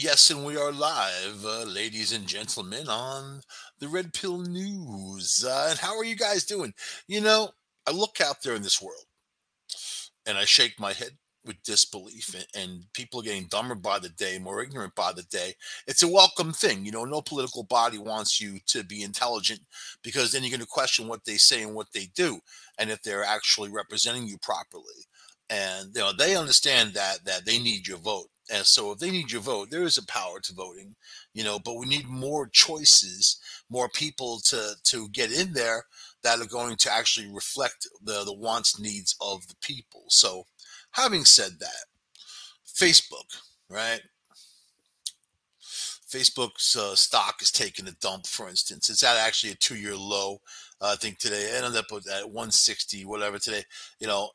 Yes, and we are live, uh, ladies and gentlemen, on the Red Pill News. Uh, and how are you guys doing? You know, I look out there in this world and I shake my head with disbelief, and, and people are getting dumber by the day, more ignorant by the day. It's a welcome thing. You know, no political body wants you to be intelligent because then you're going to question what they say and what they do, and if they're actually representing you properly. And you know, they understand that that they need your vote and so if they need your vote, there is a power to voting, you know, but we need more choices, more people to to get in there that are going to actually reflect the the wants needs of the people. So having said that, Facebook, right? Facebook's uh, stock is taking a dump, for instance. It's at actually a two-year low. Uh, I think today it ended up at 160, whatever today. You know,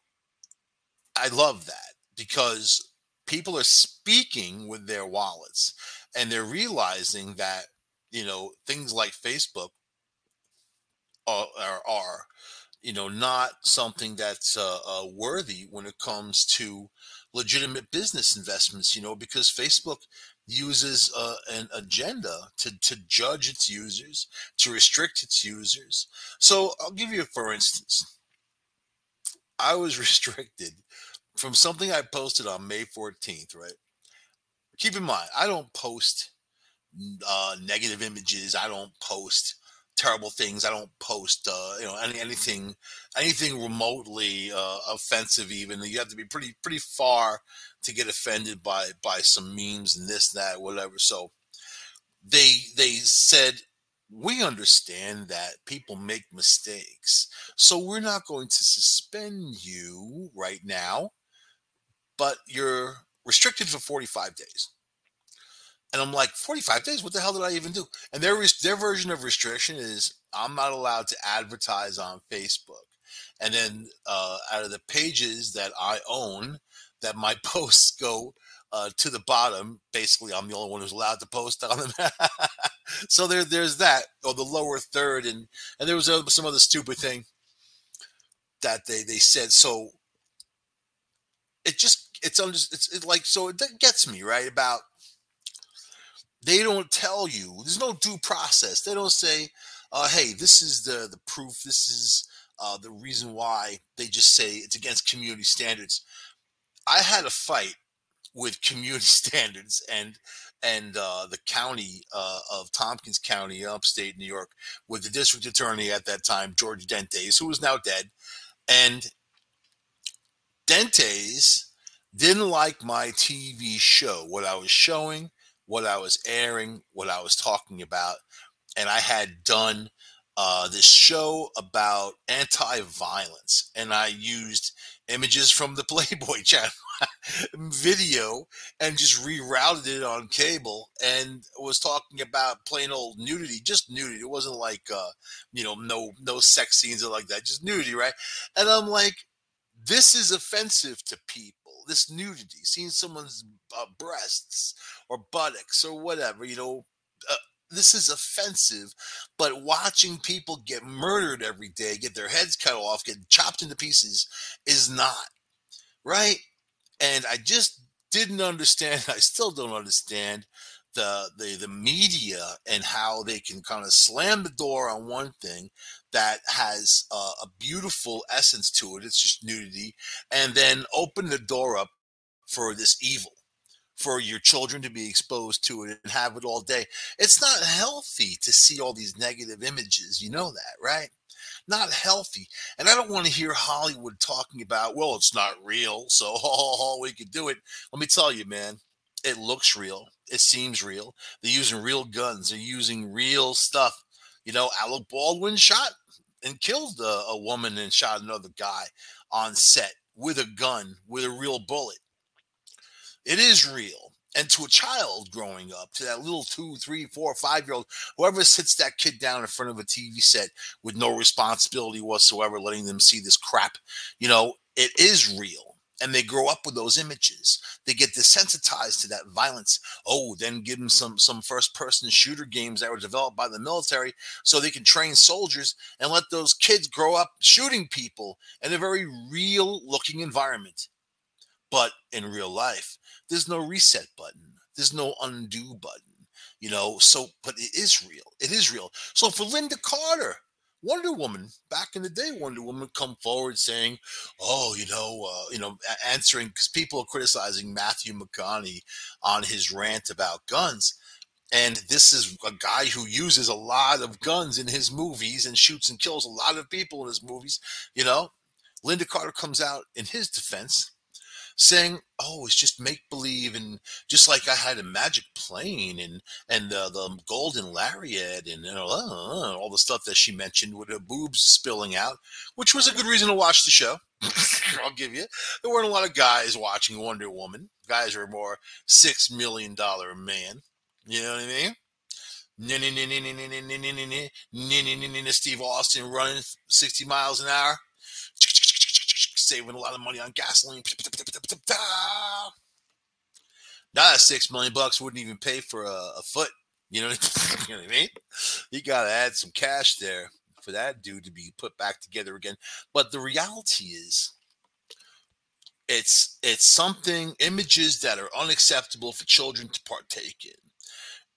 I love that because people are speaking with their wallets and they're realizing that you know things like facebook are, are, are you know not something that's uh, uh, worthy when it comes to legitimate business investments you know because facebook uses uh, an agenda to, to judge its users to restrict its users. So i'll give you for instance. I was restricted from something I posted on May 14th, right? Keep in mind, I don't post uh, negative images. I don't post terrible things. I don't post, uh, you know, any, anything, anything remotely uh, offensive. Even you have to be pretty, pretty far to get offended by by some memes and this, that, whatever. So they they said we understand that people make mistakes, so we're not going to suspend you right now but you're restricted for 45 days. And I'm like, 45 days? What the hell did I even do? And their their version of restriction is I'm not allowed to advertise on Facebook. And then uh, out of the pages that I own, that my posts go uh, to the bottom. Basically, I'm the only one who's allowed to post on them. so there, there's that, or the lower third, and and there was some other stupid thing that they they said. So it just it's under it's, like so it gets me right about they don't tell you there's no due process. They don't say uh, hey this is the the proof. This is uh, the reason why. They just say it's against community standards. I had a fight with community standards and and uh, the county uh, of Tompkins County, upstate New York, with the district attorney at that time, George Dentes, who is now dead. And Dentes didn't like my TV show, what I was showing, what I was airing, what I was talking about. And I had done uh, this show about anti violence, and I used images from the Playboy channel video and just rerouted it on cable and was talking about plain old nudity, just nudity. It wasn't like, uh, you know, no no sex scenes or like that, just nudity, right? And I'm like, this is offensive to people. This nudity, seeing someone's uh, breasts or buttocks or whatever, you know, uh, this is offensive. But watching people get murdered every day, get their heads cut off, get chopped into pieces, is not right. And I just didn't understand. I still don't understand the the the media and how they can kind of slam the door on one thing that has a beautiful essence to it. It's just nudity, and then open the door up for this evil, for your children to be exposed to it and have it all day. It's not healthy to see all these negative images. You know that, right? Not healthy. And I don't want to hear Hollywood talking about, well, it's not real, so we could do it. Let me tell you, man, it looks real. It seems real. They're using real guns. They're using real stuff. You know, Alec Baldwin shot and killed a, a woman and shot another guy on set with a gun, with a real bullet. It is real. And to a child growing up, to that little two, three, four, five year old, whoever sits that kid down in front of a TV set with no responsibility whatsoever, letting them see this crap, you know, it is real and they grow up with those images. They get desensitized to that violence. Oh, then give them some some first person shooter games that were developed by the military so they can train soldiers and let those kids grow up shooting people in a very real looking environment. But in real life, there's no reset button. There's no undo button, you know. So, but it is real. It is real. So for Lynda Carter, Wonder Woman back in the day, Wonder Woman come forward saying, "Oh, you know, uh, you know," answering because people are criticizing Matthew McConaughey on his rant about guns, and this is a guy who uses a lot of guns in his movies and shoots and kills a lot of people in his movies. You know, Lynda Carter comes out in his defense saying, "Oh, it's just make believe," and just like I had a magic plane and and uh, the golden lariat and you uh, all the stuff that she mentioned with her boobs spilling out, which was a good reason to watch the show. I'll give you. There weren't a lot of guys watching Wonder Woman. Guys are more six million dollar man. You know what I mean? Steve Austin running 60 miles an hour saving a lot of money on gasoline. That six million bucks wouldn't even pay for a, a foot. You know, you know what I mean? You got to add some cash there for that dude to be put back together again. But the reality is, it's it's something images that are unacceptable for children to partake in,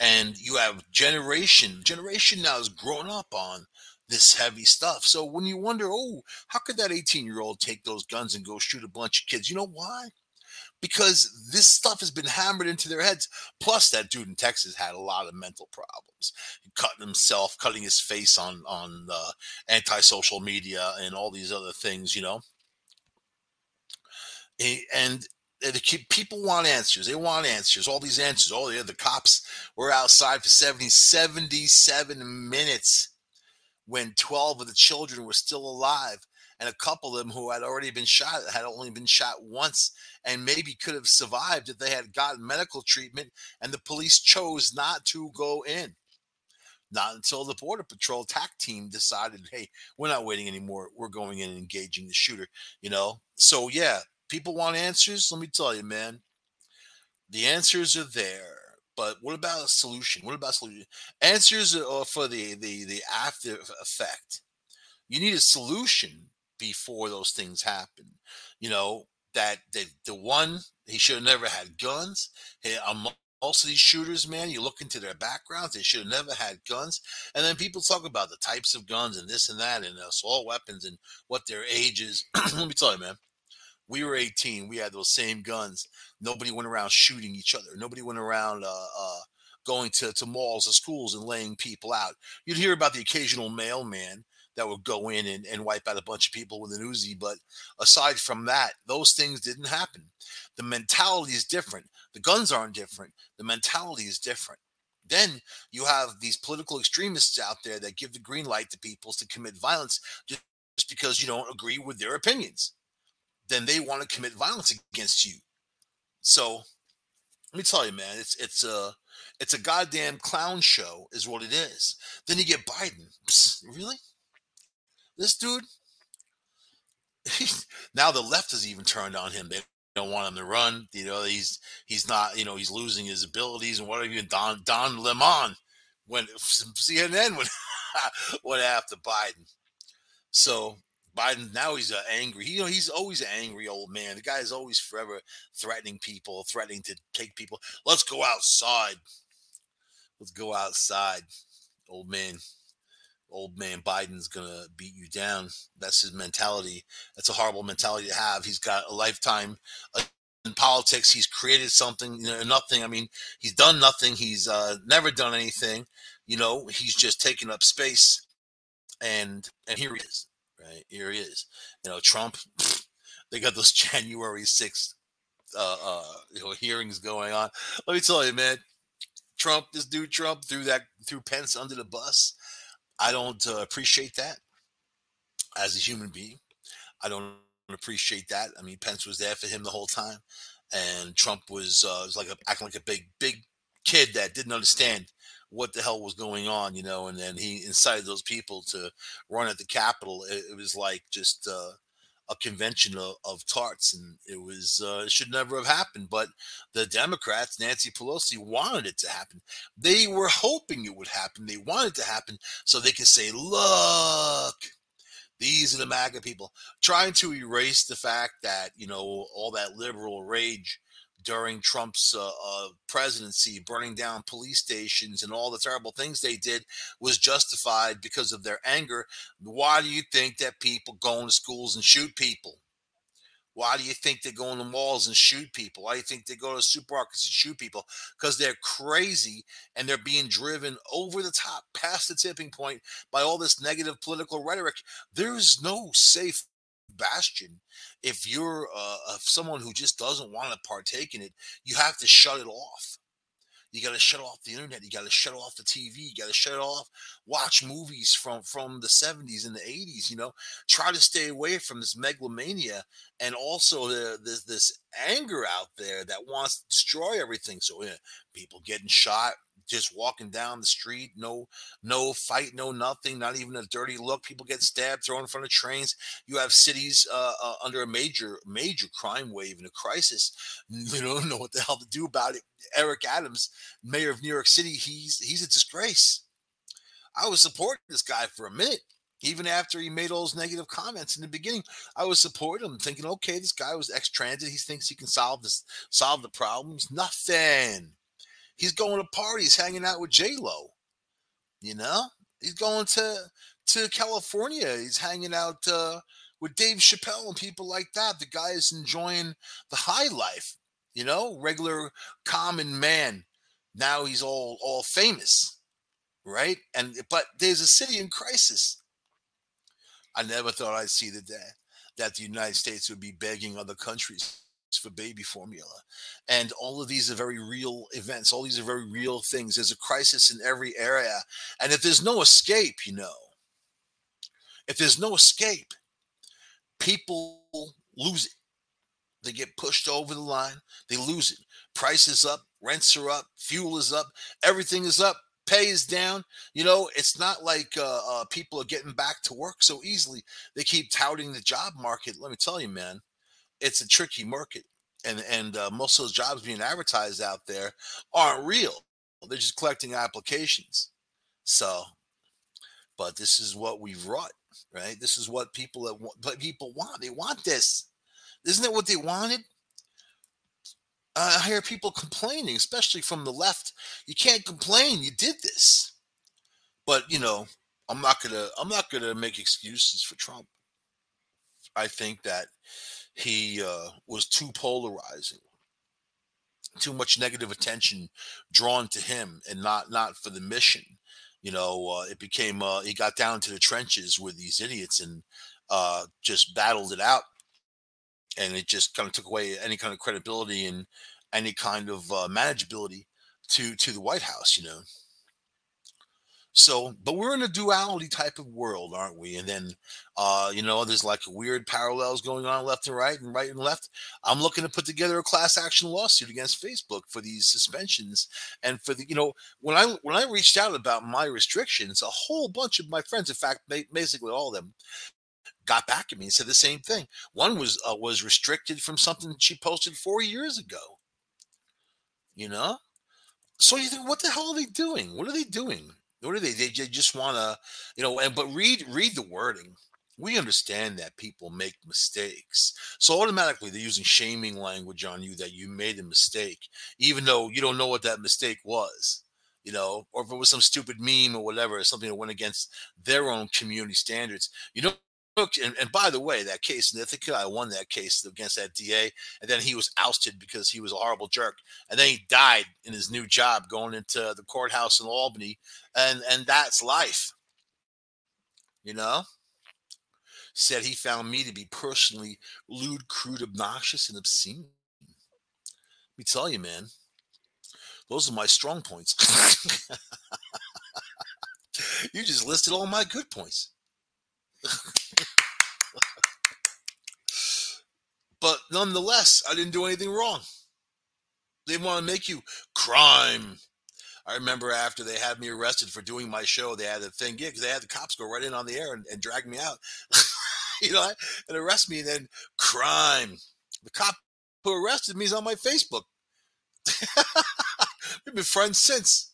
and you have generation generation now is grown up on this heavy stuff. So when you wonder, oh, how could that 18 year old take those guns and go shoot a bunch of kids? You know why? Because this stuff has been hammered into their heads. Plus, that dude in Texas had a lot of mental problems, cutting himself, cutting his face on on uh, anti-social media and all these other things. You know, and people want answers. They want answers. All these answers. Oh, yeah, the cops were outside for 70, 77 minutes when 12 of the children were still alive and a couple of them who had already been shot had only been shot once and maybe could have survived if they had gotten medical treatment and the police chose not to go in. Not until the border patrol tac team decided hey we're not waiting anymore. We're going in and engaging the shooter you know? So yeah people want answers? Let me tell you man. The answers are there but what about a solution? What about solution? Answers are for the the the after effect. You need a solution before those things happen. You know that the the one he should have never had guns. Most of these shooters, man, you look into their backgrounds, they should have never had guns. And then people talk about the types of guns and this and that and assault weapons and what their age is. Let me tell you, man, we were 18. We had those same guns. Nobody went around shooting each other. Nobody went around uh, uh, going to, to malls or schools and laying people out. You'd hear about the occasional mailman that would go in and, and wipe out a bunch of people with an Uzi. But aside from that, those things didn't happen. The mentality is different. The guns aren't different. The mentality is different. Then you have these political extremists out there that give the green light to people to commit violence just because you don't agree with their opinions then they want to commit violence against you. So let me tell you, man, it's it's a it's a goddamn clown show, is what it is. Then you get Biden. Psst, really? This dude? now the left has even turned on him. They don't want him to run. You know, he's he's not. You know, he's losing his abilities and whatever. Even Don Don Lemon when CNN went went after Biden. So Biden now he's uh, angry. He, you know, he's always an angry old man. The guy is always forever threatening people, threatening to take people. Let's go outside. Let's go outside, old man. Old man Biden's gonna beat you down. That's his mentality. That's a horrible mentality to have. He's got a lifetime uh, in politics. He's created something, you know, nothing. I mean, he's done nothing. He's uh, never done anything. You know, he's just taken up space, and and here he is right? Here he is. You know, Trump, they got those January 6th uh, uh, you know, hearings going on. Let me tell you, man, Trump, this dude Trump threw that threw Pence under the bus. I don't uh, appreciate that as a human being. I don't appreciate that. I mean, Pence was there for him the whole time, and Trump was uh, was like a, acting like a big big kid that didn't understand what the hell was going on, you know, and then he incited those people to run at the Capitol. It, it was like just uh, a convention of, of, tarts, and it was uh, it should never have happened. But the Democrats, Nancy Pelosi, wanted it to happen. They were hoping it would happen. They wanted to happen so they could say, "Look." These are the MAGA people trying to erase the fact that, you know, all that liberal rage during Trump's uh, uh, presidency, burning down police stations and all the terrible things they did was justified because of their anger. Why do you think that people go into schools and shoot people? Why do you think they go in the malls and shoot people? Why do you think they go to supermarkets and shoot people? Because they're crazy and they're being driven over the top, past the tipping point by all this negative political rhetoric. There's no safe bastion. If you're uh, someone who just doesn't want to partake in it, you have to shut it off. You got to shut off the internet. You got to shut off the TV. You got to shut it off. Watch movies from from the 70s and the 80s. You know, try to stay away from this megalomania and also the, this this anger out there that wants to destroy everything. So yeah, people getting shot, just walking down the street, no, no fight, no nothing, not even a dirty look. People get stabbed, thrown in front of trains. You have cities uh, uh, under a major, major crime wave and a crisis. You don't know what the hell to do about it. Eric Adams, mayor of New York City, he's he's a disgrace. I was supporting this guy for a minute even after he made all those negative comments in the beginning, I was supporting him, thinking, okay, this guy was ex-transit. He thinks he can solve this, solve the problems. Nothing. He's going to parties, hanging out with J Lo. You know, he's going to to California. He's hanging out uh, with Dave Chappelle and people like that. The guy is enjoying the high life. You know, regular common man. Now he's all all famous, right? And but there's a city in crisis. I never thought I'd see the day that the United States would be begging other countries for baby formula. And all of these are very real events. All these are very real things. There's a crisis in every area. And if there's no escape, you know, if there's no escape, people lose it. They get pushed over the line, they lose it. Prices up, rents are up, fuel is up, everything is up pay is down. You know, it's not like uh, uh, people are getting back to work so easily. They keep touting the job market. Let me tell you, man, it's a tricky market, and and uh, most of those jobs being advertised out there aren't real. They're just collecting applications. So, but this is what we've wrought, right? This is what people that but people want. They want this. Isn't it what they wanted? I hear people complaining, especially from the left. You can't complain. You did this, but you know, I'm not gonna. I'm not gonna make excuses for Trump. I think that he uh, was too polarizing. Too much negative attention drawn to him and not not for the mission you know uh, it became uh, he got down to the trenches with these idiots and uh, just battled it out. And it just kind of took away any kind of credibility and any kind of uh, manageability to to the white house you know so, but we're in a duality type of world, aren't we? And then, uh, you know, there's like weird parallels going on left and right and right and left. I'm looking to put together a class action lawsuit against Facebook for these suspensions and for the, you know, when I when I reached out about my restrictions, a whole bunch of my friends, in fact, basically all of them, got back at me and said the same thing. One was uh, was restricted from something she posted four years ago. You know, so you think, what the hell are they doing? What are they doing? What are they? They just want to, you know. And but read read the wording. We understand that people make mistakes, so automatically they're using shaming language on you that you made a mistake, even though you don't know what that mistake was. You know, or if it was some stupid meme or whatever, something that went against their own community standards. You don't and, and, by the way, that case in Ithaca, I won that case against that DA, and then he was ousted because he was a horrible jerk, and then he died in his new job going into the courthouse in Albany, and and that's life. You know, said he found me to be personally lewd, crude, obnoxious, and obscene. Let me tell you, man, those are my strong points. you just listed all my good points. but nonetheless, I didn't do anything wrong. They want to make you crime. I remember after they had me arrested for doing my show, they had a thing, yeah, because they had the cops go right in on the air and, and drag me out, you know, and arrest me. And then crime. The cop who arrested me is on my Facebook. We've been friends since.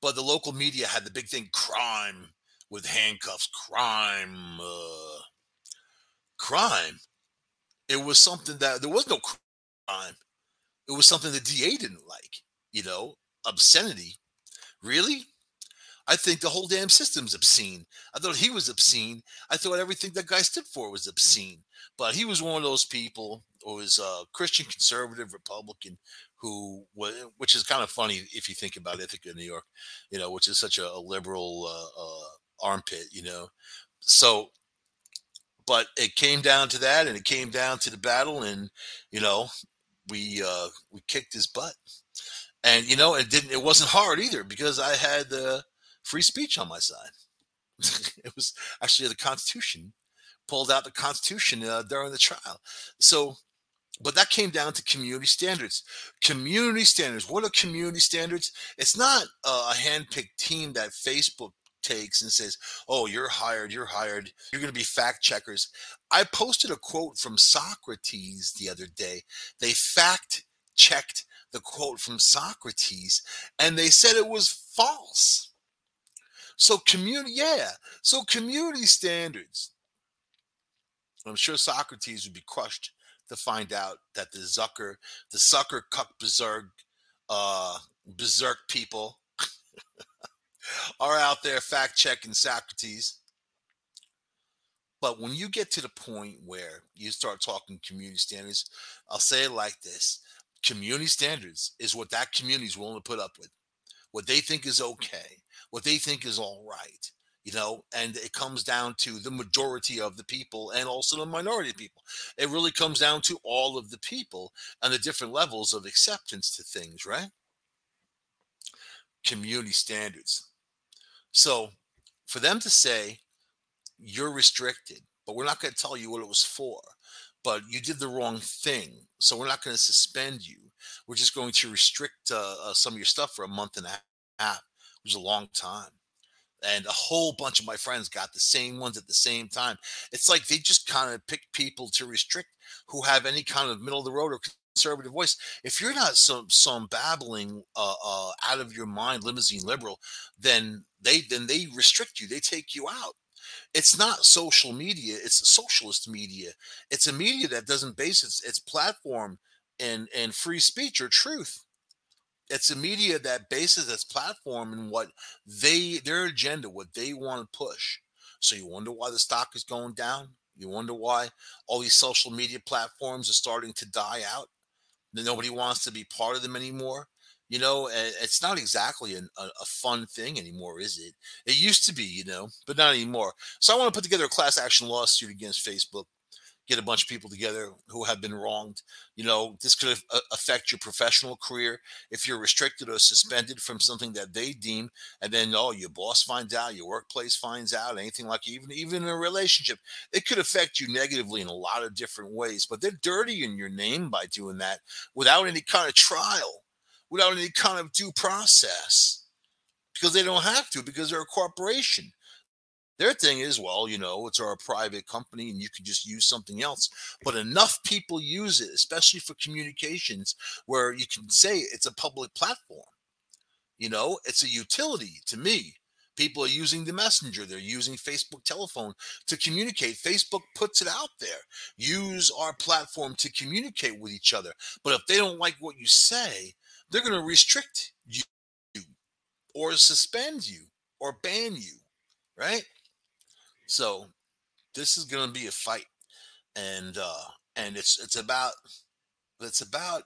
But the local media had the big thing, crime with handcuffs, crime, uh, crime. It was something that there was no crime. it was something the DA didn't like. You know, obscenity. Really? I think the whole damn system's obscene. I thought he was obscene. I thought everything that guy stood for was obscene. But he was one of those people, or was a Christian conservative Republican, who was, which is kind of funny if you think about Ithaca, New York, you know, which is such a, a liberal uh, uh, armpit, you know. So, but it came down to that, and it came down to the battle, and you know, we uh, we kicked his butt, and you know, it didn't. It wasn't hard either because I had the free speech on my side. it was actually the Constitution pulled out the Constitution uh, during the trial. So, but that came down to community standards. Community standards. What are community standards? It's not uh, a handpicked team that Facebook takes and says, "Oh, you're hired. You're hired. You're going to be fact checkers." I posted a quote from Socrates the other day. They fact checked the quote from Socrates, and they said it was false. So community, yeah. So community standards. I'm sure Socrates would be crushed to find out that the Zucker, the sucker cuck berserk, uh, berserk people are out there fact checking Socrates. But when you get to the point where you start talking community standards, I'll say it like this community standards is what that community is willing to put up with, what they think is okay what they think is all right you know and it comes down to the majority of the people and also the minority of people. It really comes down to all of the people and the different levels of acceptance to things right? Community standards so for them to say you're restricted but we're not going to tell you what it was for but you did the wrong thing so we're not going to suspend you we're just going to restrict uh, uh, some of your stuff for a month and a half It was a long time. And a whole bunch of my friends got the same ones at the same time. It's like they just kind of pick people to restrict who have any kind of middle of the road or conservative voice. If you're not some some babbling uh, uh, out of your mind limousine liberal, then they then they restrict you. They take you out. It's not social media. It's socialist media. It's a media that doesn't base its its platform in in free speech or truth it's a media that bases its platform in what they their agenda, what they want to push. So you wonder why the stock is going down. You wonder why all these social media platforms are starting to die out. Nobody wants to be part of them anymore. You know, it's not exactly an, a, a fun thing anymore, is it? It used to be, you know, but not anymore. So I want to put together a class action lawsuit against Facebook get a bunch of people together who have been wronged. You know, this could affect your professional career if you're restricted or suspended from something that they deem, and then oh, your boss finds out, your workplace finds out, anything like even even in a relationship, it could affect you negatively in a lot of different ways. But they're dirtying your name by doing that without any kind of trial, without any kind of due process, because they don't have to because they're a corporation. Their thing is, well, you know, it's our private company and you can just use something else. But enough people use it, especially for communications, where you can say it's a public platform. You know, it's a utility to me. People are using the messenger, they're using Facebook telephone to communicate. Facebook puts it out there. Use our platform to communicate with each other. But if they don't like what you say, they're going to restrict you or suspend you or ban you, right? So this is going to be a fight, and uh, and it's it's about it's about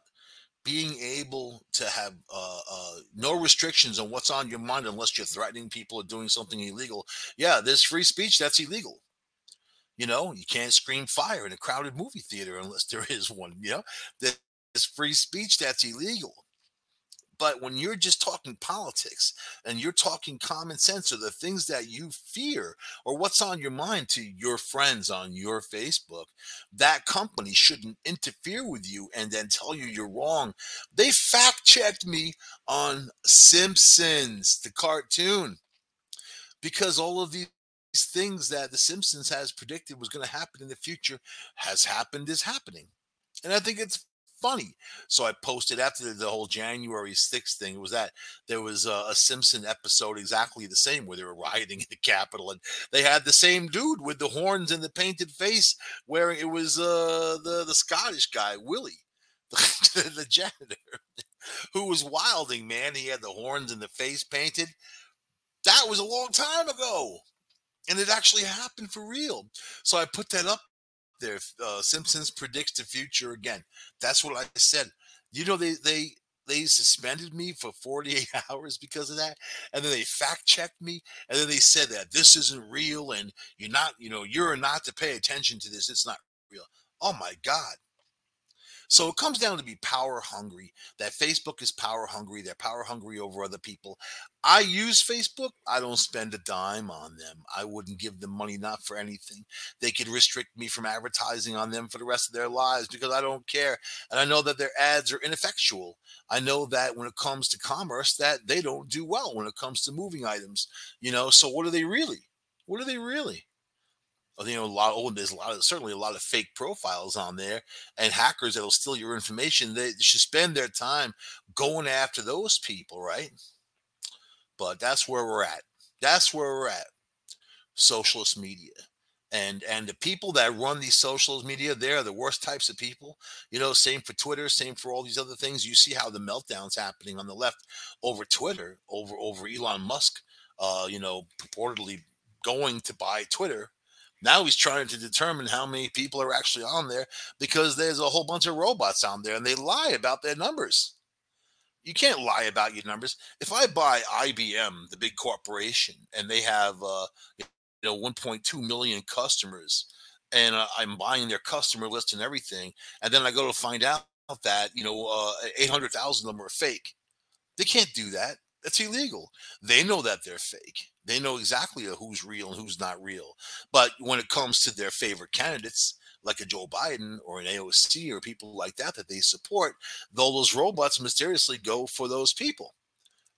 being able to have uh, uh, no restrictions on what's on your mind unless you're threatening people or doing something illegal. Yeah, there's free speech that's illegal. You know, you can't scream fire in a crowded movie theater unless there is one. You know, there's free speech that's illegal. But when you're just talking politics and you're talking common sense or the things that you fear or what's on your mind to your friends on your Facebook, that company shouldn't interfere with you and then tell you you're wrong. They fact checked me on Simpsons, the cartoon, because all of these things that the Simpsons has predicted was going to happen in the future has happened, is happening. And I think it's funny. So I posted after the whole January 6th thing It was that there was a, a, Simpson episode exactly the same where they were rioting in the Capitol and they had the same dude with the horns and the painted face wearing it was uh, the the Scottish guy Willie the janitor who was wilding, man. He had the horns and the face painted. That was a long time ago. And it actually happened for real. So I put that up there. Uh, Simpsons predicts the future again. That's what I said. You know, they, they, they suspended me for 48 hours because of that and then they fact checked me and then they said that this isn't real and you're not you know you're not to pay attention to this it's not real oh my god so it comes down to be power hungry. That Facebook is power hungry. They're power hungry over other people. I use Facebook. I don't spend a dime on them. I wouldn't give them money, not for anything. They could restrict me from advertising on them for the rest of their lives because I don't care. And I know that their ads are ineffectual. I know that when it comes to commerce, that they don't do well when it comes to moving items. You know, so what are they really? What are they really? You know a lot of oh, there's a lot of certainly a lot of fake profiles on there and hackers that'll steal your information they should spend their time going after those people right? But that's where we're at. That's where we're at. Socialist media. And and the people that run these social media they're the worst types of people. You know same for twitter same for all these other things. You see how the meltdowns happening on the left over twitter over over elon musk uh you know purportedly going to buy twitter now he's trying to determine how many people are actually on there because there's a whole bunch of robots on there and they lie about their numbers. You can't lie about your numbers. If I buy IBM, the big corporation, and they have uh, you know 1.2 million customers, and uh, I'm buying their customer list and everything, and then I go to find out that you know uh, 800,000 of them are fake, they can't do that. That's illegal. They know that they're fake. They know exactly who's real and who's not real. But when it comes to their favorite candidates, like a Joe Biden or an AOC or people like that that they support, though those robots mysteriously go for those people.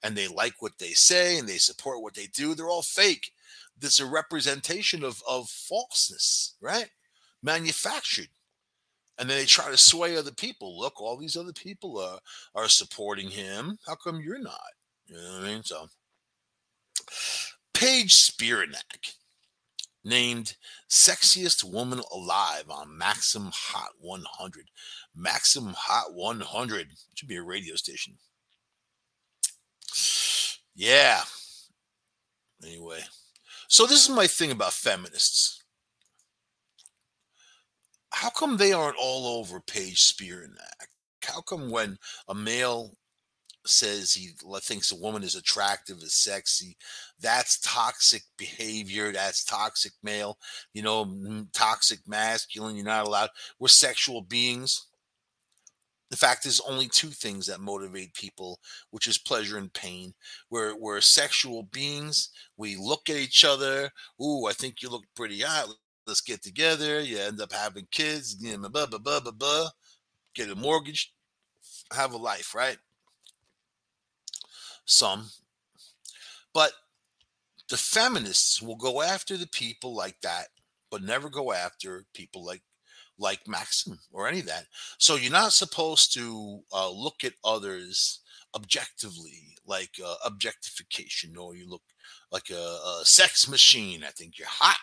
And they like what they say and they support what they do. They're all fake. This is a representation of, of falseness, right? Manufactured. And then they try to sway other people. Look, all these other people are, are supporting him. How come you're not? You know what I mean? So Paige Spiranac, named sexiest woman alive on Maxim Hot 100. Maxim Hot 100 should be a radio station. Yeah. Anyway, so this is my thing about feminists. How come they aren't all over Paige Spiranac? How come when a male says he thinks a woman is attractive, is sexy. That's toxic behavior. That's toxic male. You know, toxic masculine. You're not allowed. We're sexual beings. The fact is, only two things that motivate people, which is pleasure and pain. We're, we're sexual beings. We look at each other. Ooh, I think you look pretty hot. Let's get together. You end up having kids. Blah, blah, blah, blah, blah. Get a mortgage. Have a life, right? Some. But the feminists will go after the people like that, but never go after people like like Maxim or any of that. So you're not supposed to uh, look at others objectively, like uh, objectification, or you look like a, a sex machine. I think you're hot.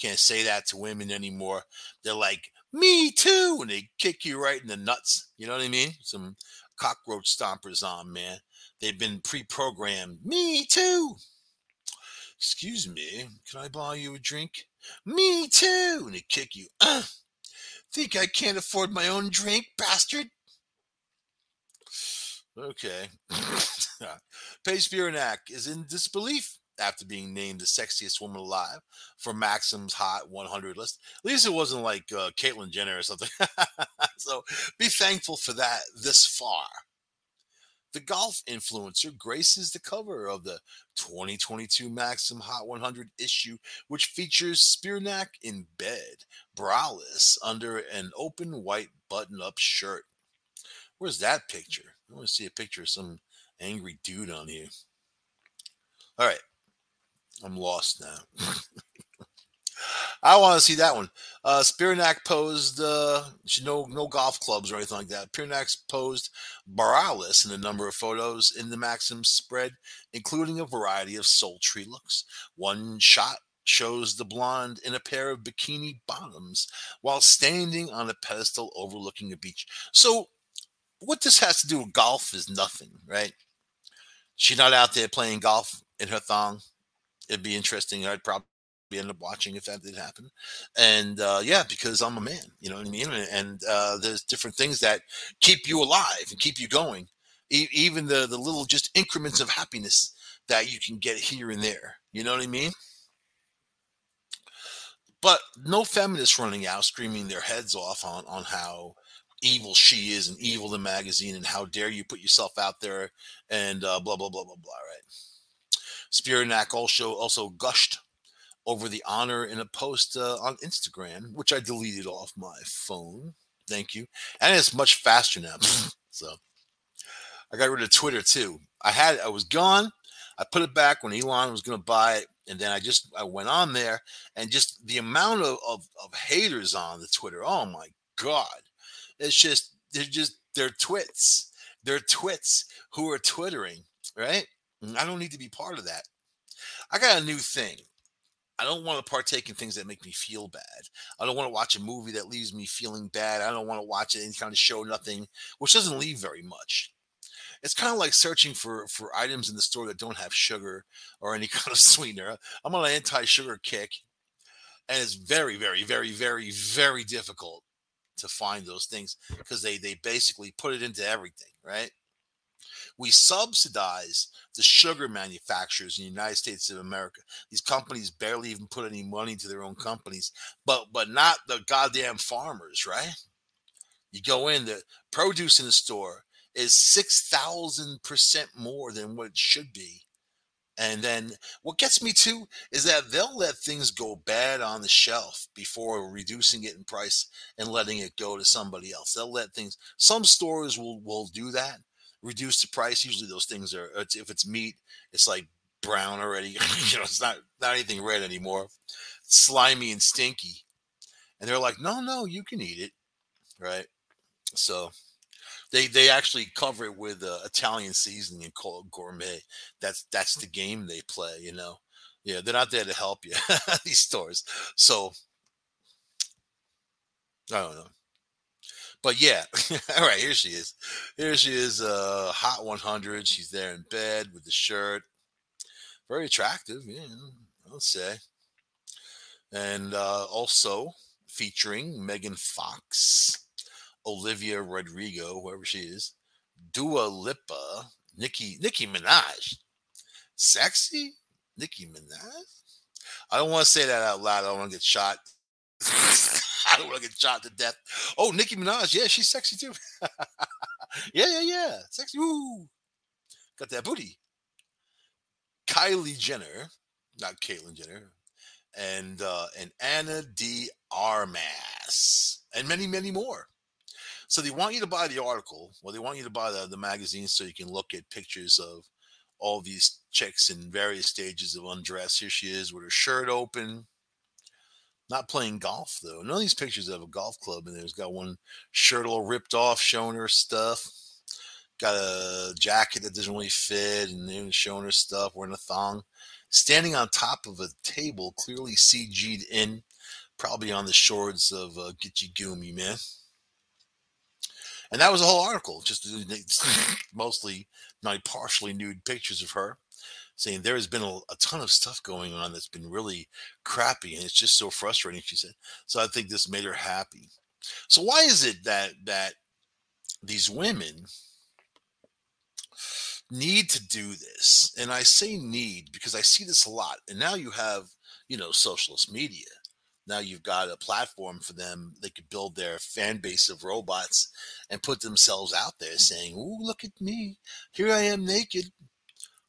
Can't say that to women anymore. They're like, me too. And they kick you right in the nuts. You know what I mean? Some cockroach stompers on, man. They've been pre-programmed. Me too. Excuse me, can I buy you a drink? Me too. And they kick you. Uh, think I can't afford my own drink, bastard? Okay. Paige Spiranac is in disbelief after being named the sexiest woman alive for Maxim's Hot 100 list. At least it wasn't like uh, Caitlyn Jenner or something. so be thankful for that this far. The golf influencer graces the cover of the 2022 Maxim Hot 100 issue, which features Spiranac in bed, braless, under an open white button up shirt. Where's that picture? I want to see a picture of some angry dude on here. All right. I'm lost now. I want to see that one. Uh, Spiranac posed, uh, no no golf clubs or anything like that. Spiranac posed braless in a number of photos in the Maxim spread, including a variety of sultry looks. One shot shows the blonde in a pair of bikini bottoms while standing on a pedestal overlooking a beach. So what this has to do with golf is nothing, right? She's not out there playing golf in her thong. It'd be interesting. I'd probably end up watching if that did happen. And uh, yeah, because I'm a man, you know what I mean? And uh, there's different things that keep you alive and keep you going. E- even the the little just increments of happiness that you can get here and there. You know what I mean? But no feminists running out screaming their heads off on on how evil she is and evil the magazine and how dare you put yourself out there and uh, blah blah blah blah blah. Right? Spiranac also also gushed over the honor in a post uh, on Instagram, which I deleted off my phone. Thank you, and it's much faster now. so I got rid of Twitter too. I had I was gone. I put it back when Elon was going to buy it, and then I just I went on there, and just the amount of, of, of haters on the Twitter. Oh my god, it's just they're just they're twits. They're twits who are twittering, right? I don't need to be part of that. I got a new thing. I don't want to partake in things that make me feel bad. I don't want to watch a movie that leaves me feeling bad. I don't want to watch any kind of show, nothing, which doesn't leave very much. It's kind of like searching for for items in the store that don't have sugar or any kind of sweetener. I'm on an anti-sugar kick, and it's very, very, very, very, very difficult to find those things because they they basically put it into everything, right? We subsidize the sugar manufacturers in the United States of America. These companies barely even put any money into their own companies, but but not the goddamn farmers, right? You go in, the produce in the store is 6,000% more than what it should be. And then what gets me too is that they'll let things go bad on the shelf before reducing it in price and letting it go to somebody else. They'll let things. Some stores will will do that, reduce the price. Usually those things are if it's meat, it's like brown already. you know, it's not not anything red anymore. It's slimy and stinky. And they're like, no, no, you can eat it, right? So they they actually cover it with uh, Italian seasoning and call it gourmet. That's that's the game they play, you know. Yeah, they're not there to help you. these stores. So I don't know. But yeah, all right. Here she is. Here she is. Uh, hot 100. She's there in bed with the shirt. Very attractive. Yeah, I'll say. And uh, also featuring Megan Fox Olivia Rodrigo, whoever she is, Dua Lipa, Nicki Nicki Minaj, sexy Nicki Minaj. I don't want to say that out loud. I don't want to get shot. Don't want to get shot to death. Oh, Nicki Minaj, yeah, she's sexy too. yeah, yeah, yeah, sexy. Ooh, got that booty. Kylie Jenner, not Caitlyn Jenner, and uh, and Ana de Armas, and many, many more. So they want you to buy the article, or they want you to buy the, the magazine so you can look at pictures of all these chicks in various stages of undress. Here she is with her shirt open, not playing golf though. None of these pictures have a golf club and there's got one shirt all ripped off, showing her stuff. Got a jacket that doesn't really fit, and then showing her stuff, wearing a thong, standing on top of a table, clearly CG'd in, probably on the shores of uh, Gitche Gumee, man and that was a whole article, just mostly not partially nude pictures of her, saying there has been a, a, ton of stuff going on that's been really crappy, and it's just so frustrating. She said, so I think this made her happy. So why is it that that these women need to do this? And I say need because I see this a lot, and now you have you know socialist media now you've got a platform for them. They could build their fan base of robots and put themselves out there saying, "Ooh, look at me! Here I am naked.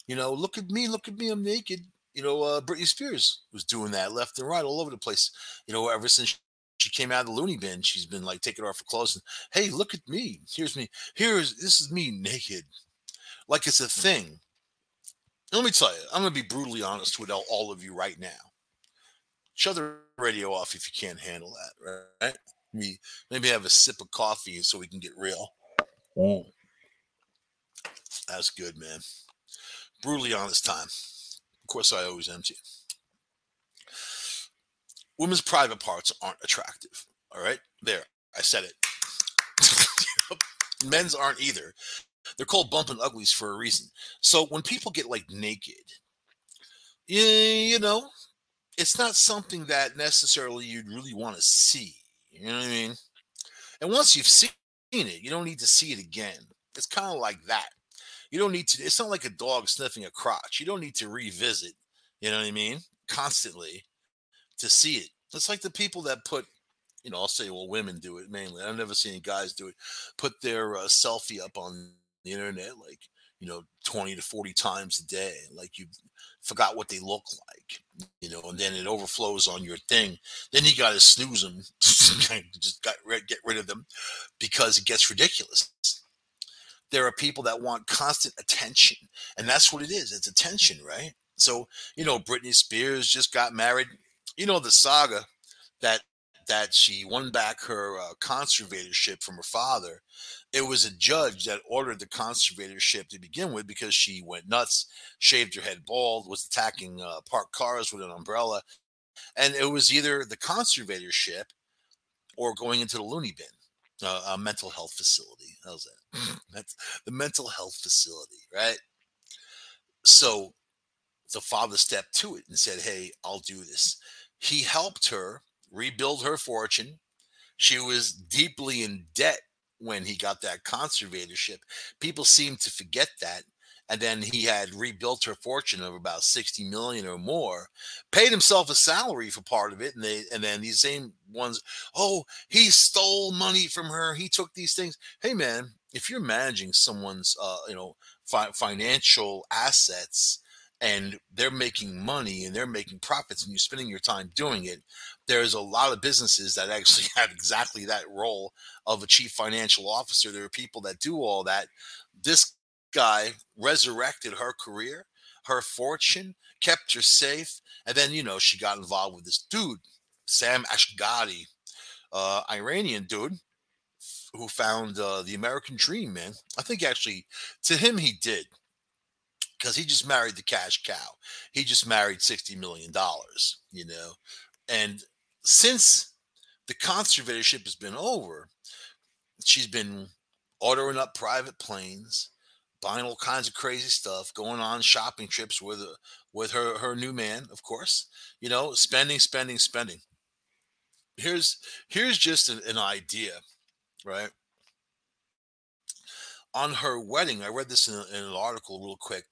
You know, look at me, look at me, I'm naked." You know, uh, Britney Spears was doing that left and right, all over the place. You know, ever since she came out of the loony bin, she's been like taking off her clothes and, "Hey, look at me! Here's me. Here's this is me naked." Like it's a thing. Let me tell you, I'm going to be brutally honest with all, of you right now shut the radio off if you can't handle that, right? Maybe, maybe have a sip of coffee so we can get real. Mm. That's good, man. Brutally honest time. Of course, I always am empty. Women's private parts aren't attractive. All right, there, I said it. Men's aren't either. They're called bumping uglies for a reason. So when people get like naked, you, you know, it's not something that necessarily you'd really want to see. You know what I mean? And once you've seen it, you don't need to see it again. It's kind of like that. You don't need to, it's not like a dog sniffing a crotch. You don't need to revisit, you know what I mean? Constantly to see it. It's like the people that put, you know, I'll say, well, women do it mainly. I've never seen guys do it. Put their uh, selfie up on the internet, like, you know, 20 to 40 times a day. Like you forgot what they look like, you know, and then it overflows on your thing. Then you got to snooze them, just got get rid of them because it gets ridiculous. There are people that want constant attention, and that's what it is. It's attention, right? So, you know, Britney Spears just got married. You know, the saga that that she won back her uh, conservatorship from her father. It was a judge that ordered the conservatorship to begin with because she went nuts, shaved her head bald, was attacking uh, parked cars with an umbrella, and it was either the conservatorship or going into the loony bin, uh, a mental health facility. How's that? That's the mental health facility, right? So the father stepped to it and said, Hey, I'll do this. He helped her rebuild her fortune. She was deeply in debt when he got that conservatorship. People seem to forget that. And then he had rebuilt her fortune of about 60 million or more, paid himself a salary for part of it. And they and then these same ones, oh, he stole money from her. He took these things. Hey man, if you're managing someone's uh, you know, fi- financial assets and they're making money and they're making profits and you're spending your time doing it there's a lot of businesses that actually have exactly that role of a chief financial officer. There are people that do all that. This guy resurrected her career her fortune kept her safe and then you know she got involved with this dude sam asghari uh iranian dude who found uh, the american dream man i think actually to him he did because he just married the cash cow. He just married $60 million, you know. And since the conservatorship has been over, she's been ordering up private planes, buying all kinds of crazy stuff, going on shopping trips with uh, with her her new man, of course. You know, spending, spending, spending. Here's here's just an, an idea, right? On her wedding, I read this in, in an article real quick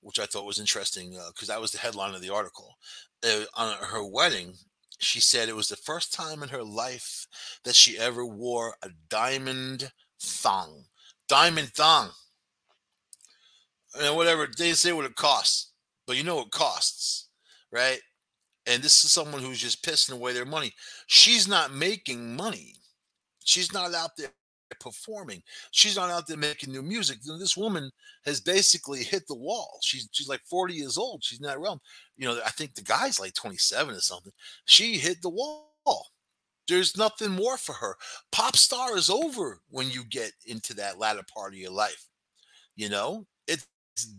which I thought was interesting because uh, that was the headline of the article. Uh, on her wedding, she said it was the first time in her life that she ever wore a diamond thong. Diamond thong. And whatever, they say what it costs, but you know what costs, right? And this is someone who's just pissing away their money. She's not making money. She's not out there performing. She's not out there making new music. This woman has basically hit the wall. She's she's like 40 years old. She's in that realm. You know, I think the guy's like 27 or something. She hit the wall. There's nothing more for her. Pop star is over when you get into that latter part of your life. You know, it's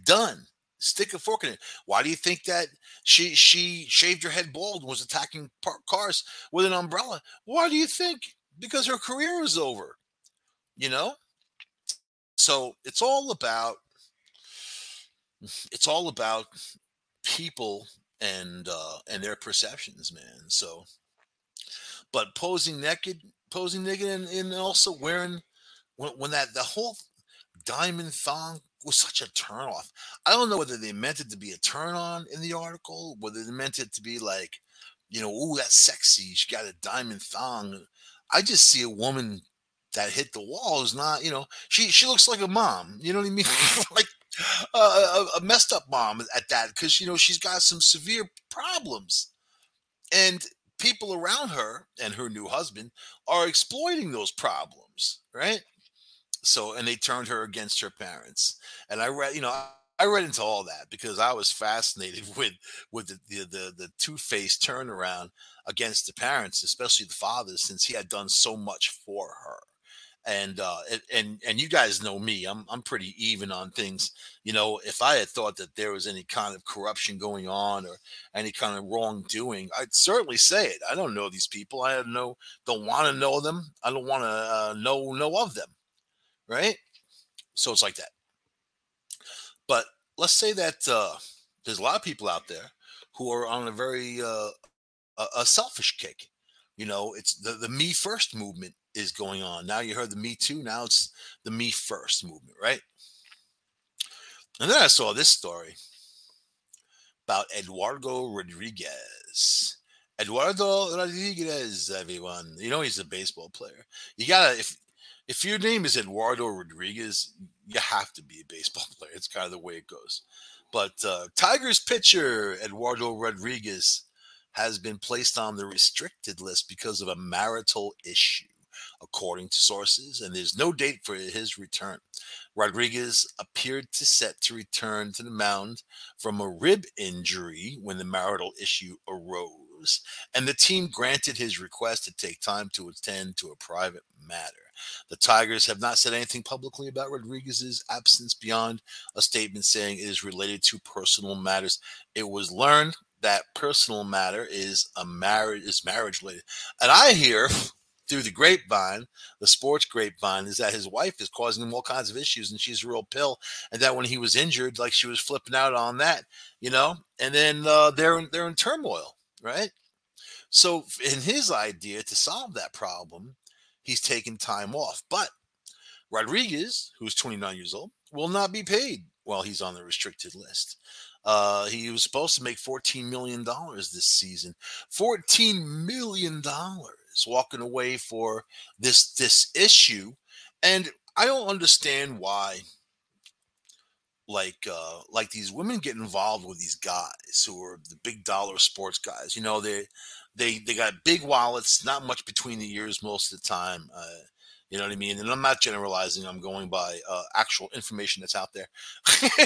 done. Stick a fork in it. Why do you think that she she shaved her head bald and was attacking cars with an umbrella? Why do you think? Because her career is over you know? So it's all about it's all about people and uh and their perceptions man so. But posing naked posing naked and, and also wearing when, when that the whole diamond thong was such a turn off i don't know whether they meant it to be a turn on in the article whether they meant it to be like you know ooh that's sexy she got a diamond thong i just see a woman that hit the wall is not, you know, she she looks like a mom. You know what I mean? Mm-hmm. like a, a, messed up mom at that because you know she's got some severe problems, and people around her and her new husband are exploiting those problems, right? So, and they turned her against her parents. And I read, you know, I read into all that because I was fascinated with with the the the, the two faced turnaround against the parents, especially the father, since he had done so much for her. And uh and and you guys know me i'm i'm pretty even on things. You know if i had thought that there was any kind of corruption going on or any kind of wrongdoing i'd certainly say it. I don't know these people. I don't know don't want to know them. I don't want to uh, know know of them right? So it's like that. Let's say that uh, there's a lot of people out there who are on a very uh, a, a selfish kick. You know, it's the, the me first movement is going on. Now you heard the me too. Now it's the me first movement, right? And then I saw this story about Eduardo Rodriguez. Eduardo Rodriguez, everyone. You know he's a baseball player. You gotta if if your name is Eduardo Rodriguez, you have to be a baseball player. It's kind of the way it goes. But uh, Tigers pitcher Eduardo Rodriguez has been placed on the restricted list because of a marital issue, according to sources, and there's no date for his return. Rodriguez appeared to set to return to the mound from a rib injury when the marital issue arose, and the team granted his request to take time to attend to a private matter. The Tigers have not said anything publicly about Rodriguez's absence beyond a statement saying it is related to personal matters. It was learned that personal matter is a marriage is marriage related, and I hear through the grapevine, the sports grapevine, is that his wife is causing him all kinds of issues and she's a real pill. And that when he was injured, like she was flipping out on that, you know, and then uh, they're, they're in turmoil, right? So, in his idea to solve that problem, he's taking time off. But Rodriguez, who's 29 years old, will not be paid while he's on the restricted list. Uh, he was supposed to make $14 million this season. $14 million walking away for this this issue and i don't understand why like uh like these women get involved with these guys who are the big dollar sports guys you know they they they got big wallets not much between the ears most of the time uh you know what I mean? And I'm not generalizing. I'm going by uh, actual information that's out there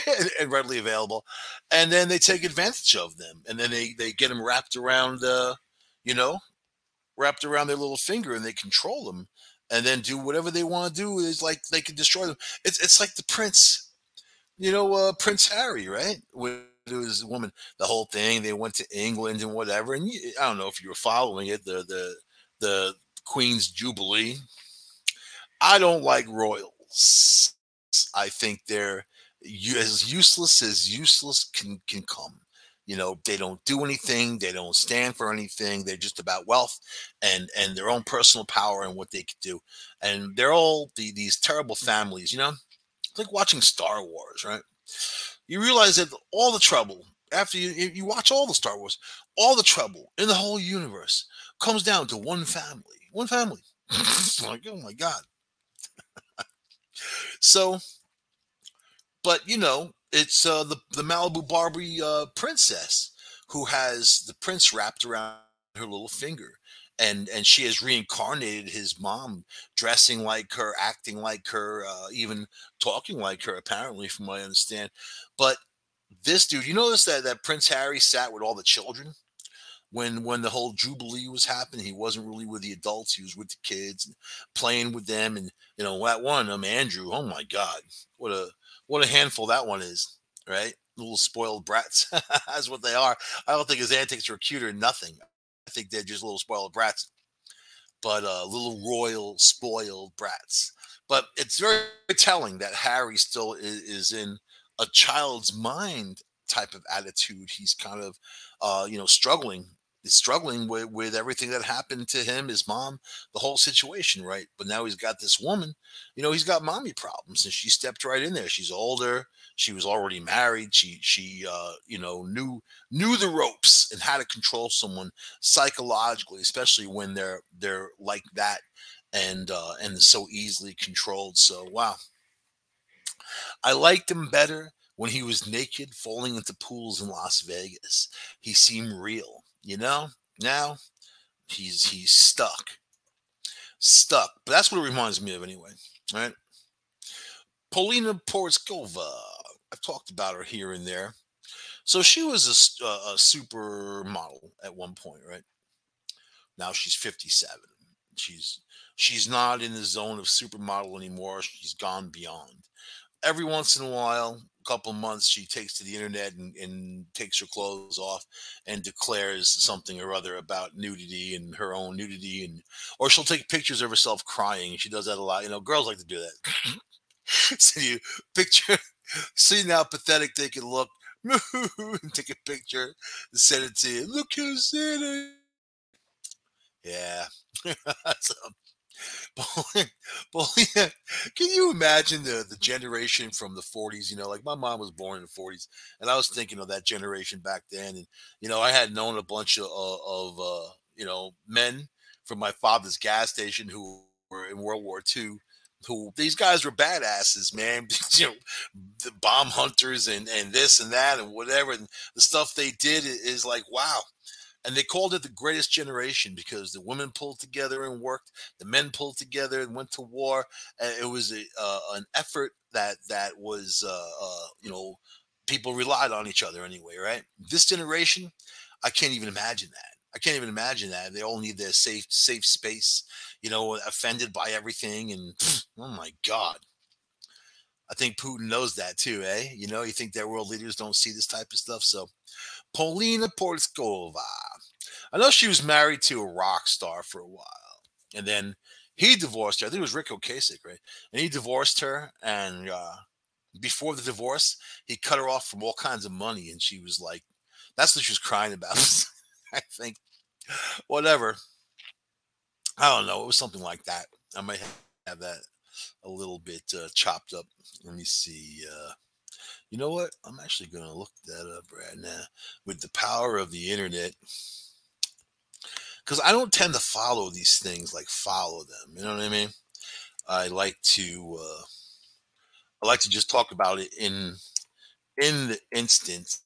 and, and, readily available. And then they take advantage of them, and then they they get them wrapped around, uh, you know, wrapped around their little finger and they control them and then do whatever they want to do is like they can destroy them. It's it's like the prince, you know, uh, Prince Harry, right? With his woman, the whole thing. They went to England and whatever. And you, I don't know if you were following it. The the the Queen's Jubilee. I don't like royals. I think they're as useless as useless can can come. You know, they don't do anything. They don't stand for anything. They're just about wealth and and their own personal power and what they could do. And they're all the, these terrible families. You know, it's like watching Star Wars, right? You realize that all the trouble after you you watch all the Star Wars, all the trouble in the whole universe comes down to one family. One family. like, oh my god. so, but you know, it's uh, the the Malibu Barbie uh, princess who has the prince wrapped around her little finger, and and she has reincarnated his mom, dressing like her, acting like her, uh, even talking like her. Apparently, from what I understand, but this dude, you notice that that Prince Harry sat with all the children when when the whole jubilee was happening he wasn't really with the adults he was with the kids and playing with them and you know that one um andrew oh my god what a what a handful that one is, right? Little spoiled brats. That's what they are. I don't think his antics were cute or nothing. I think they're just little spoiled brats, but uh, little royal spoiled brats. But it's very telling that Harry still is, is in a child's mind type of attitude. He's kind of, uh, you know, struggling is struggling with, with everything that happened to him, his mom, the whole situation, right? But now he's got this woman, you know, he's got mommy problems, and she stepped right in there. She's older, she was already married, she she uh, you know knew knew the ropes and how to control someone psychologically, especially when they're they're like that and uh, and so easily controlled. So wow, I liked him better when he was naked falling into pools in Las Vegas. He seemed real you know, now he's he's stuck, stuck. But that's what it reminds me of anyway. Right? Paulina Porizkova. I've talked about her here and there. So she was a, a supermodel at one point, right? Now she's 57. She's she's not in the zone of supermodel anymore. She's gone beyond. Every once in a while, a couple months she takes to the internet and, and, takes her clothes off and declares something or other about nudity and her own nudity and or she'll take pictures of herself crying she does that a lot you know girls like to do that so you picture, seeing how pathetic they can look, and take a picture and send it to you. Look who's in it. Yeah. so, bowling, bowling, can you imagine the, the generation from the 40s? You know, like my mom was born in the 40s, and I was thinking of that generation back then. And, you know, I had known a bunch of, of uh, you know, men from my father's gas station who were in World War II who these guys were badasses, man. you know, the bomb hunters and and this and that and whatever, and the stuff they did is like wow. And they called it the greatest generation because the women pulled together and worked the men pulled together and went to war and it was a, uh, an effort that that was uh, uh, you know people relied on each other anyway right? This generation i can't even imagine that i can't even imagine that they all need their safe safe space you know offended by everything and oh my god I think Putin knows that too, eh? You know, you think that world leaders don't see this type of stuff. So, Paulina Porizkova. I know she was married to a rock star for a while, and then he divorced her. I think it was Ric Ocasek, right? And he divorced her, and uh, before the divorce, he cut her off from all kinds of money, and she was like, "That's what she was crying about." I think, whatever. I don't know. It was something like that. I might have that a little bit uh, chopped up. Let me see. Uh, you know what? I'm actually going to look that up right now with the power of the internet. Because I don't tend to follow these things like follow them. You know what I mean? I like to uh, I like to just talk about it in in the instance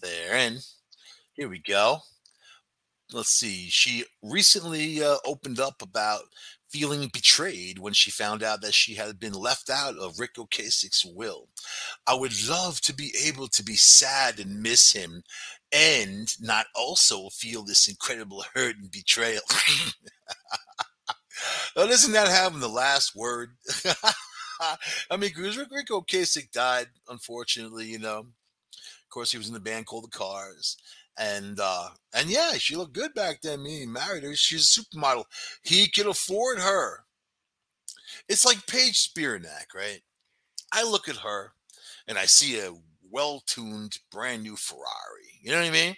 there. And here we go. Let's see. She recently uh, opened up about feeling betrayed when she found out that she had been left out of Ric Ocasek's will. I would love to be able to be sad and miss him and not also feel this incredible hurt and betrayal. well, isn't that having the last word? I mean, because Rick, Ric Ocasek died, unfortunately, you know. Of course, he was in the band called The Cars and uh and yeah, she looked good back then. Me married her. She's a supermodel. He could afford her. It's like Paige Spiranac, right? I look at her and I see a well-tuned brand new Ferrari. You know what I mean?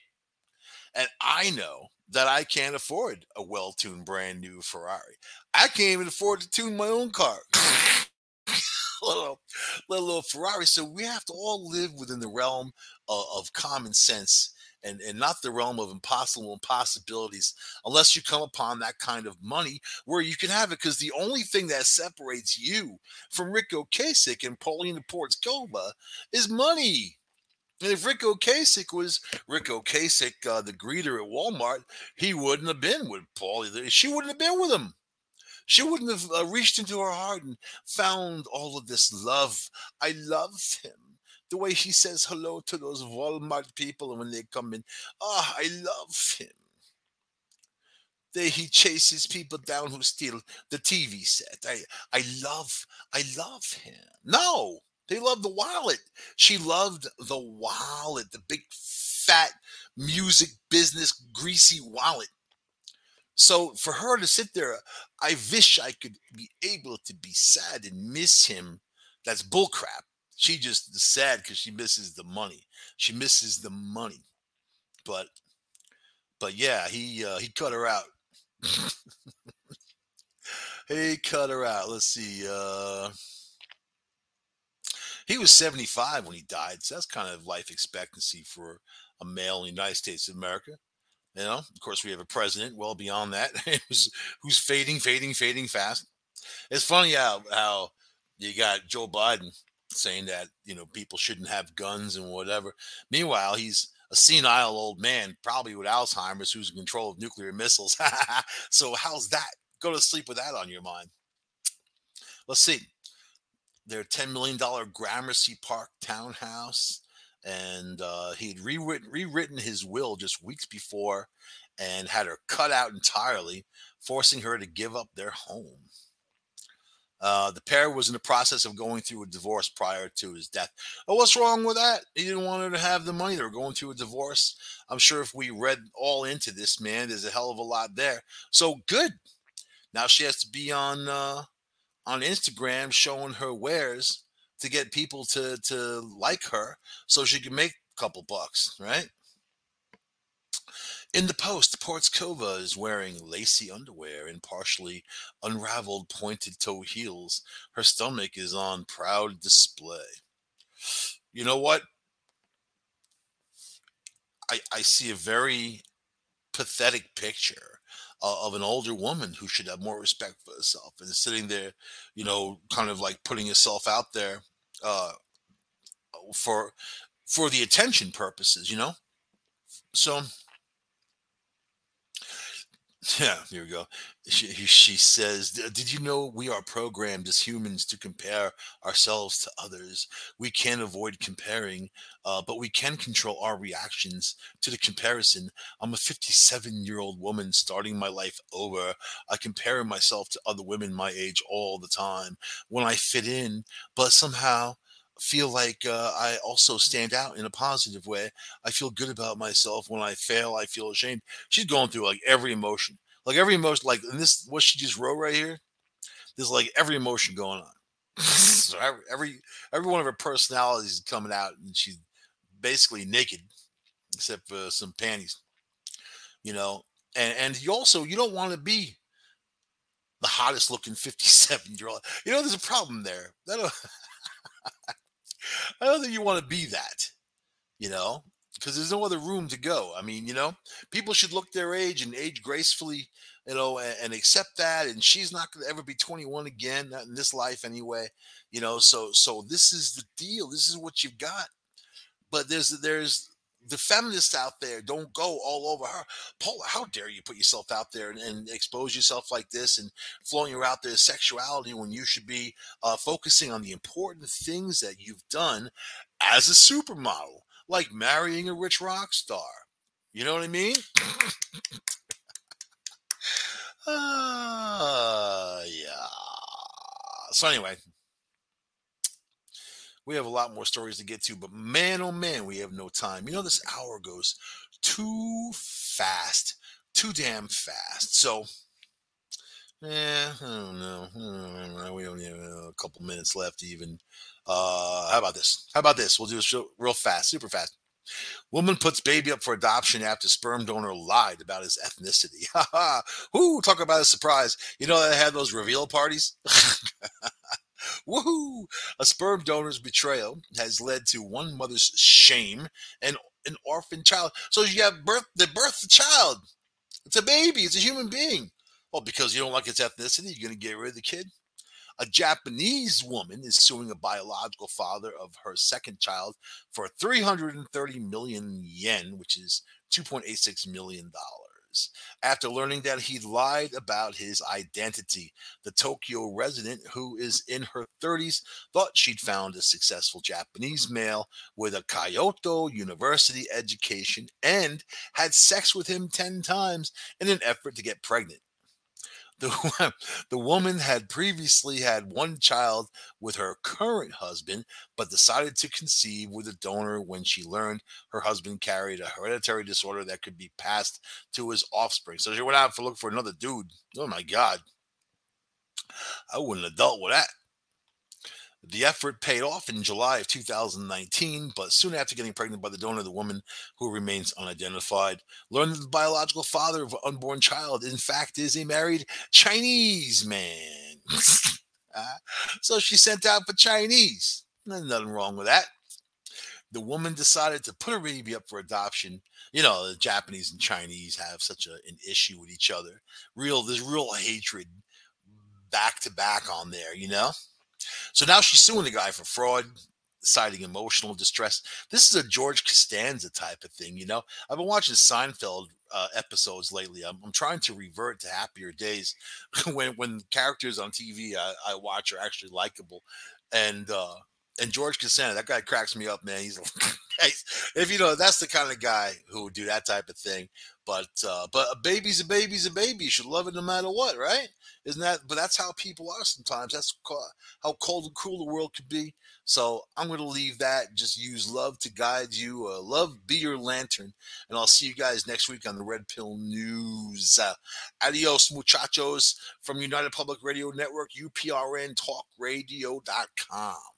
And I know that I can't afford a well-tuned brand new Ferrari. I can't even afford to tune my own car. little, little, little Ferrari. So we have to all live within the realm of, of common sense and, and not the realm of impossible impossibilities unless you come upon that kind of money where you can have it. Because the only thing that separates you from Ric Ocasek and Paulina Porizkova is money. And if Ric Ocasek was Ric Ocasek, uh, the greeter at Walmart, he wouldn't have been with Paul. She wouldn't have been with him. She wouldn't have uh, reached into her heart and found all of this love. I love him the way he says hello to those Walmart people when they come in. Ah, oh, I love him. There he chases people down who steal the TV set. I I love I love him. No, they love the wallet. She loved the wallet, the big fat music business greasy wallet. So for her to sit there, I wish I could be able to be sad and miss him. That's bullcrap she just sad because she misses the money. She misses the money. But but yeah, he uh, he cut her out. he cut her out. Let's see. Uh, he was 75 when he died, so that's kind of life expectancy for a male in the United States of America. You know, of course, we have a president well beyond that who's, who's fading, fading, fading fast. It's funny how how you got Joe Biden saying that you know people shouldn't have guns and whatever. Meanwhile, he's a senile old man, probably with Alzheimer's, who's in control of nuclear missiles. so how's that? Go to sleep with that on your mind. Let's see. Their $10 million Gramercy Park townhouse, and uh, he had rewritten, rewritten his will just weeks before and had her cut out entirely, forcing her to give up their home. Uh, the pair was in the process of going through a divorce prior to his death. Oh, what's wrong with that? He didn't want her to have the money. They were going through a divorce. I'm sure if we read all into this, man, there's a hell of a lot there. So good. Now she has to be on uh, on Instagram showing her wares to get people to to like her so she can make a couple bucks, right? In the post, Porizkova is wearing lacy underwear and partially unraveled pointed toe heels. Her stomach is on proud display. You know what? I, I see a very pathetic picture uh, of an older woman who should have more respect for herself and sitting there, you know, kind of like putting herself out there uh, for for the attention purposes, you know. So yeah, here we go. She, she says, Did you know we are programmed as humans to compare ourselves to others? We can't avoid comparing, uh, but we can control our reactions to the comparison. I'm a 57 year old woman starting my life over. I compare myself to other women my age all the time when I fit in, but somehow feel like uh, I also stand out in a positive way. I feel good about myself. When I fail, I feel ashamed. She's going through like every emotion, like every emotion, like in this, what she just wrote right here, there's like every emotion going on. so every, every, one of her personalities is coming out and she's basically naked except for some panties, you know, and, and you also, you don't want to be the hottest looking 57 year old. You know, there's a problem there. That I don't think you want to be that, you know, because there's no other room to go. I mean, you know, people should look their age and age gracefully, you know, and, and accept that. And she's not going to ever be 21 again, not in this life anyway, you know. So, so this is the deal. This is what you've got. But there's there's the feminists out there don't go all over her. Paula, how dare you put yourself out there and, and expose yourself like this and flowing out there sexuality when you should be uh, focusing on the important things that you've done as a supermodel, like marrying a rich rock star. You know what I mean? uh, yeah. So anyway, we have a lot more stories to get to, but man, oh man, we have no time. You know, this hour goes too fast, too damn fast. So, yeah, I don't know. Hmm, we only have uh, a couple minutes left, even. Uh, how about this? How about this? We'll do this real fast, super fast. Woman puts baby up for adoption after sperm donor lied about his ethnicity. Whoo! Talk about a surprise. You know they had those reveal parties. Woohoo! A sperm donor's betrayal has led to one mother's shame and an orphan child. So you have birth the birth the child. It's a baby, it's a human being. Well, because you don't like its ethnicity, you're gonna get rid of the kid. A Japanese woman is suing a biological father of her second child for 330 million yen, which is 2.86 million dollars after learning that he lied about his identity. The Tokyo resident, who is in her 30s, thought she'd found a successful Japanese male with a Kyoto University education and had sex with him 10 times in an effort to get pregnant. The, the woman had previously had one child with her current husband, but decided to conceive with a donor when she learned her husband carried a hereditary disorder that could be passed to his offspring. So she went out to look for another dude. Oh my God. I wouldn't have dealt with that. The effort paid off in July of 2019, but soon after getting pregnant by the donor, the woman, who remains unidentified, learned that the biological father of an unborn child, in fact, is a married Chinese man. uh, so she sent out for Chinese. There's nothing wrong with that. The woman decided to put her baby up for adoption. You know, the Japanese and Chinese have such a, an issue with each other. Real, there's real hatred back to back on there, you know? So now she's suing the guy for fraud, citing emotional distress. This is a George Costanza type of thing, you know. I've been watching Seinfeld uh, episodes lately. I'm, I'm, trying to revert to happier days when when characters on TV I, I watch are actually likable, and uh, and George Costanza, that guy cracks me up, man. He's if you know, that's the kind of guy who would do that type of thing. But uh, but a baby's a baby's a baby. You should love it no matter what, right? Isn't that? But that's how people are sometimes. That's how cold and cruel the world could be. So I'm going to leave that. Just use love to guide you. Uh, love be your lantern. And I'll see you guys next week on the Red Pill News. Uh, adios, muchachos, from United Public Radio Network, UPRN Talk Radio.com.